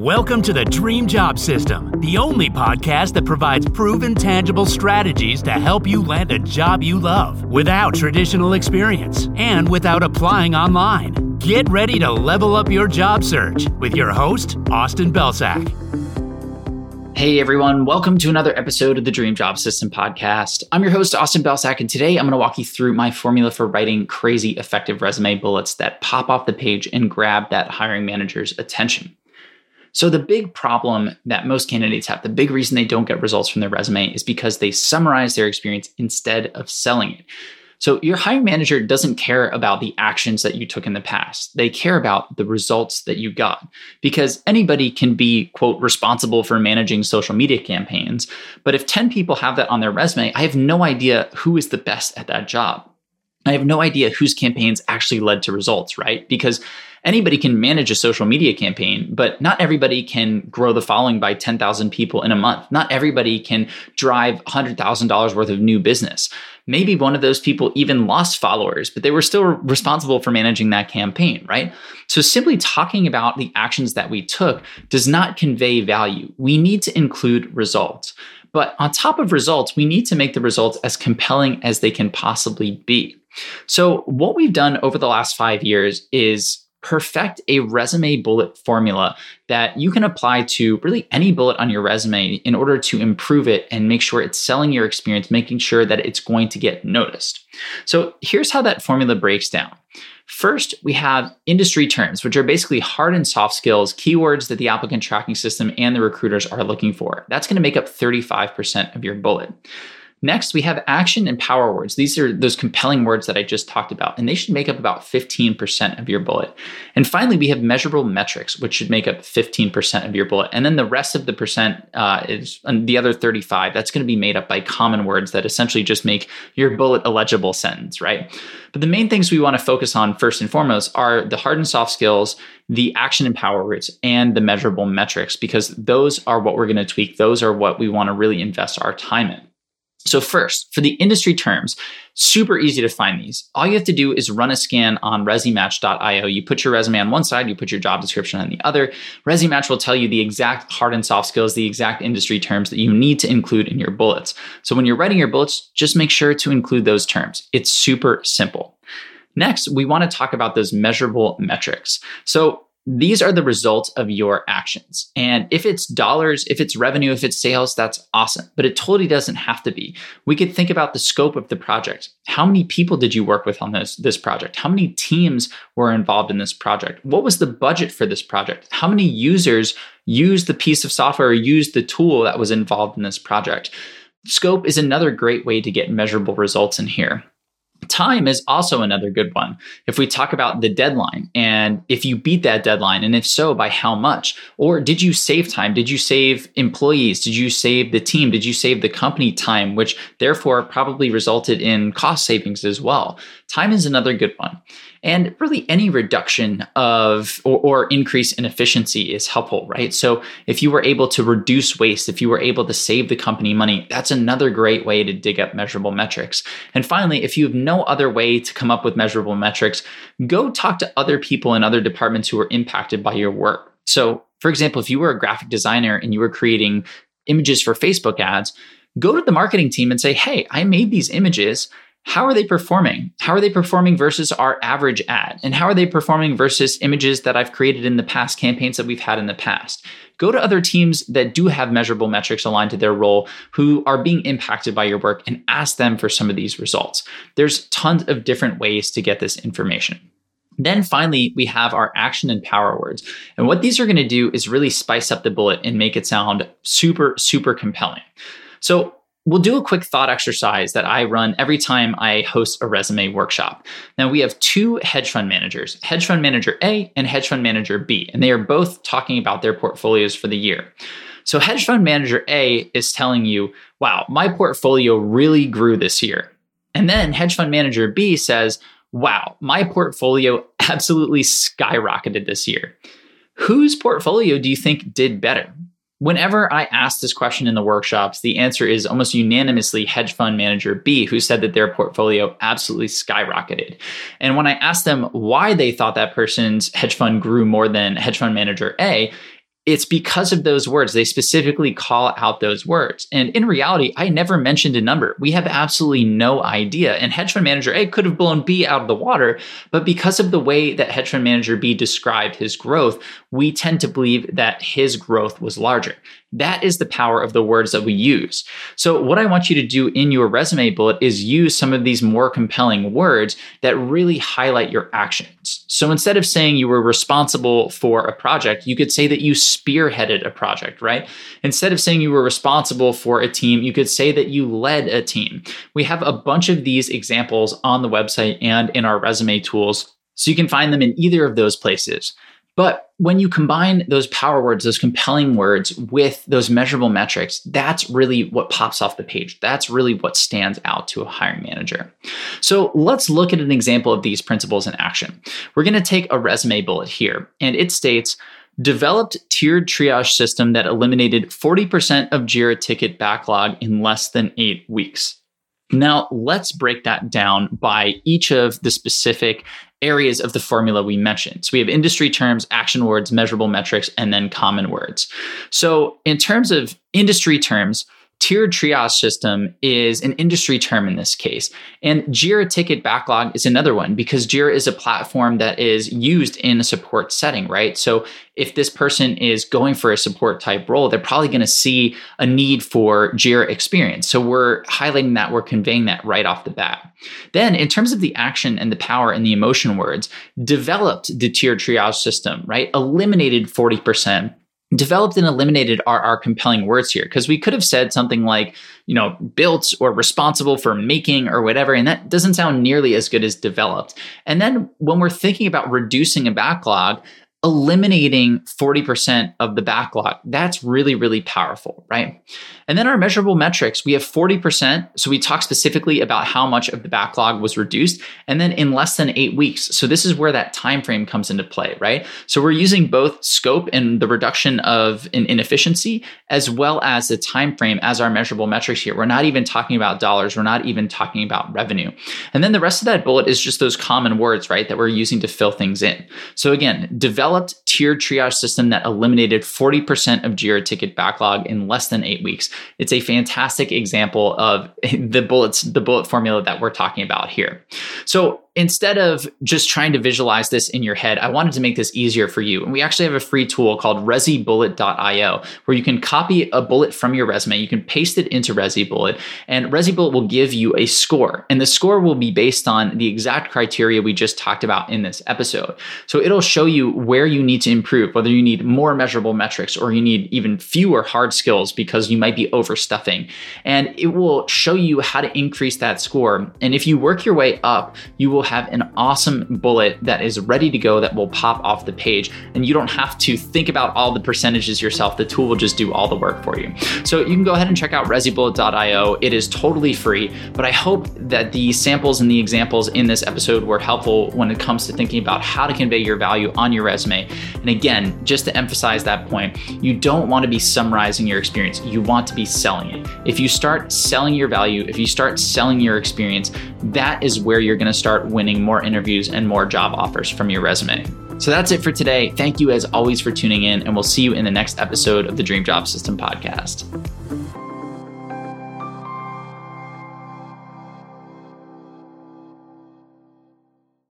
Welcome to the Dream Job System, the only podcast that provides proven, tangible strategies to help you land a job you love without traditional experience and without applying online. Get ready to level up your job search with your host, Austin Belcak. Hey everyone, welcome to another episode of the Dream Job System podcast. I'm your host, Austin Belcak, and today I'm going to walk you through my formula for writing crazy effective resume bullets that pop off the page and grab that hiring manager's attention. So, the big problem that most candidates have, the big reason they don't get results from their resume is because they summarize their experience instead of selling it. So, your hiring manager doesn't care about the actions that you took in the past. They care about the results that you got because anybody can be, quote, responsible for managing social media campaigns. But if 10 people have that on their resume, I have no idea who is the best at that job. I have no idea whose campaigns actually led to results, right? Because anybody can manage a social media campaign, but not everybody can grow the following by 10,000 people in a month. Not everybody can drive $100,000 worth of new business. Maybe one of those people even lost followers, but they were still responsible for managing that campaign, right? So simply talking about the actions that we took does not convey value. We need to include results. But on top of results, we need to make the results as compelling as they can possibly be. So, what we've done over the last five years is perfect a resume bullet formula that you can apply to really any bullet on your resume in order to improve it and make sure it's selling your experience, making sure that it's going to get noticed. So, here's how that formula breaks down. First, we have industry terms, which are basically hard and soft skills, keywords that the applicant tracking system and the recruiters are looking for. That's going to make up 35% of your bullet. Next, we have action and power words. These are those compelling words that I just talked about, and they should make up about 15% of your bullet. And finally, we have measurable metrics, which should make up 15% of your bullet. And then the rest of the percent uh, is the other 35. That's going to be made up by common words that essentially just make your bullet a legible sentence, right? But the main things we want to focus on first and foremost are the hard and soft skills, the action and power words, and the measurable metrics, because those are what we're going to tweak. Those are what we want to really invest our time in. So first, for the industry terms, super easy to find these. All you have to do is run a scan on ResyMatch.io. You put your resume on one side, you put your job description on the other. ResyMatch will tell you the exact hard and soft skills, the exact industry terms that you need to include in your bullets. So when you're writing your bullets, just make sure to include those terms. It's super simple. Next, we want to talk about those measurable metrics. So these are the results of your actions. And if it's dollars, if it's revenue, if it's sales, that's awesome. But it totally doesn't have to be. We could think about the scope of the project. How many people did you work with on this, this project? How many teams were involved in this project? What was the budget for this project? How many users used the piece of software or used the tool that was involved in this project? Scope is another great way to get measurable results in here. Time is also another good one. If we talk about the deadline and if you beat that deadline, and if so, by how much? Or did you save time? Did you save employees? Did you save the team? Did you save the company time, which therefore probably resulted in cost savings as well? Time is another good one. And really, any reduction of or, or, increase in efficiency is helpful, right? So, if you were able to reduce waste, if you were able to save the company money, that's another great way to dig up measurable metrics. And finally, if you have no other way to come up with measurable metrics, go talk to other people in other departments who are impacted by your work. So, for example, if you were a graphic designer and you were creating images for Facebook ads, go to the marketing team and say, Hey, I made these images how are they performing? How are they performing versus our average ad? And how are they performing versus images that I've created in the past, campaigns that we've had in the past? Go to other teams that do have measurable metrics aligned to their role who are being impacted by your work and ask them for some of these results. There's tons of different ways to get this information. Then finally, we have our action and power words. And what these are going to do is really spice up the bullet and make it sound super, super compelling. So We'll do a quick thought exercise that I run every time I host a resume workshop. Now, we have two hedge fund managers, hedge fund manager A and hedge fund manager B, and they are both talking about their portfolios for the year. So, hedge fund manager A is telling you, wow, my portfolio really grew this year. And then hedge fund manager B says, wow, my portfolio absolutely skyrocketed this year. Whose portfolio do you think did better? Whenever I ask this question in the workshops, the answer is almost unanimously hedge fund manager B, who said that their portfolio absolutely skyrocketed. And when I asked them why they thought that person's hedge fund grew more than hedge fund manager A, it's because of those words. They specifically call out those words. And in reality, I never mentioned a number. We have absolutely no idea. And hedge fund manager A could have blown B out of the water, but because of the way that hedge fund manager B described his growth, we tend to believe that his growth was larger. That is the power of the words that we use. So, what I want you to do in your resume bullet is use some of these more compelling words that really highlight your actions. So, instead of saying you were responsible for a project, you could say that you spearheaded a project, right? Instead of saying you were responsible for a team, you could say that you led a team. We have a bunch of these examples on the website and in our resume tools. So, you can find them in either of those places. But when you combine those power words, those compelling words with those measurable metrics, that's really what pops off the page. That's really what stands out to a hiring manager. So let's look at an example of these principles in action. We're going to take a resume bullet here, and it states, developed tiered triage system that eliminated 40% of JIRA ticket backlog in less than eight weeks. Now, let's break that down by each of the specific areas of the formula we mentioned. So we have industry terms, action words, measurable metrics, and then common words. So, in terms of industry terms, Tiered triage system is an industry term in this case. And Jira ticket backlog is another one because Jira is a platform that is used in a support setting, right? So if this person is going for a support type role, they're probably going to see a need for Jira experience. So we're highlighting that, we're conveying that right off the bat. Then, in terms of the action and the power and the emotion words, developed the tiered triage system, right? Eliminated 40% developed and eliminated are our compelling words here. Because we could have said something like you know built or responsible for making or whatever and that doesn't sound nearly as good as developed. And then when we're thinking about reducing a backlog eliminating 40% of the backlog. That's really, really powerful, right? And then our measurable metrics, we have 40%. So we talk specifically about how much of the backlog was reduced, and then in less than eight weeks. So this is where that time frame comes into play, right? So we're using both scope and the reduction of an inefficiency, as well as the time frame as our measurable metrics here. We're not even talking about dollars. We're not even talking about revenue. And then the rest of that bullet is just those common words, right, that we're using to fill things in. So again, develop developed tiered triage system that eliminated 40% of Jira ticket backlog in less than eight weeks. It's a fantastic example of the bullets, the bullet formula that we're talking about here. So instead of just trying to visualize this in your head, I wanted to make this easier for you. And we actually have a free tool called resybullet.io where you can copy a bullet from your resume, you can paste it into ResyBullet, and ResyBullet will give you a score. And the score will be based on the exact criteria we just talked about in this episode. So it'll show you where you need to improve, whether you need more measurable metrics or you need even fewer hard skills because you might be overstuffing. And it will show you how to increase that score. And if you work your way up, you will have an awesome bullet that is ready to go that will pop off the page. And you don't have to think about all the percentages yourself. The tool will just do all the work for you. So you can go ahead and check out resybullet.io. It is totally free, but I hope that the samples and the examples in this episode were helpful when it comes to thinking about how to convey your value on your resume. And again, just to emphasize that point, you don't want to be summarizing your experience. You want to be selling it. If you start selling your value, if you start selling your experience, that is where you're going to start winning more interviews and more job offers from your resume. So that's it for today. Thank you as always for tuning in, and we'll see you in the next episode of the Dream Job System podcast.